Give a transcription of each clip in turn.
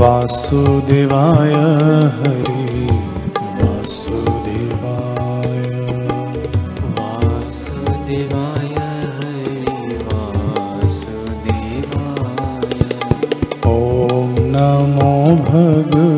वासुदेवाय हरि वासुदेवाय। वासुदेवाय हरि वासुदेवाय। ॐ नमो भगवते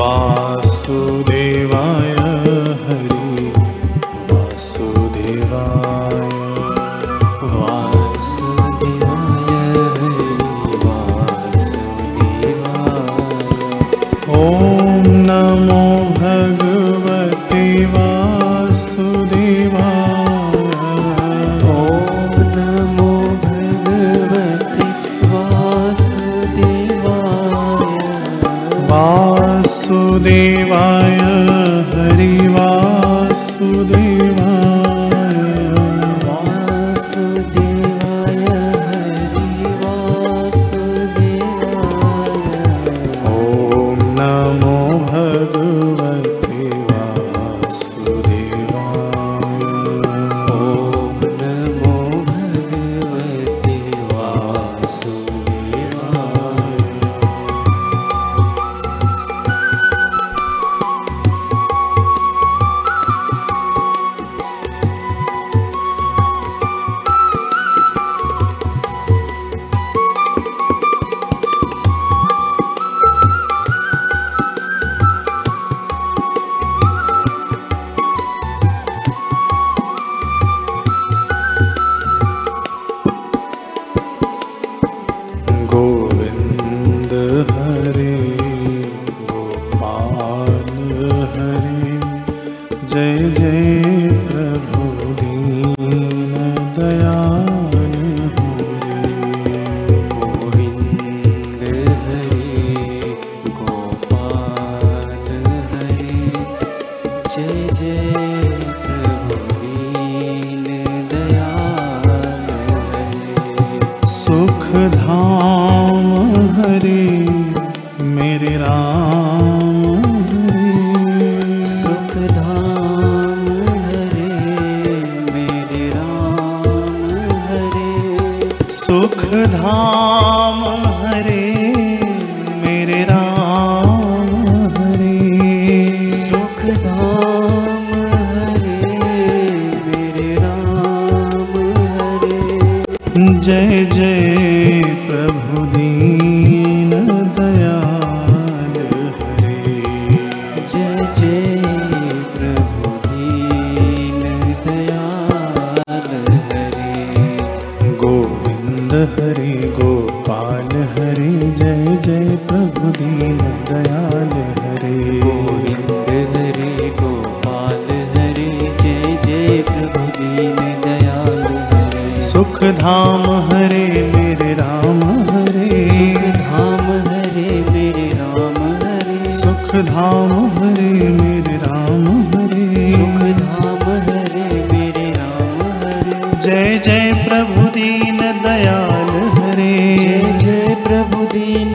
वासुदेवाय जय जय सुख धाम हरे मेरे राम हरे। धाम हरे मेरे राम हरे। सुख धाम हरे मेरे राम हरे। सुख धाम हरे मेरे राम हरे। जय जय प्रभु दीन दयाल हरे। जय जय प्रभु दीन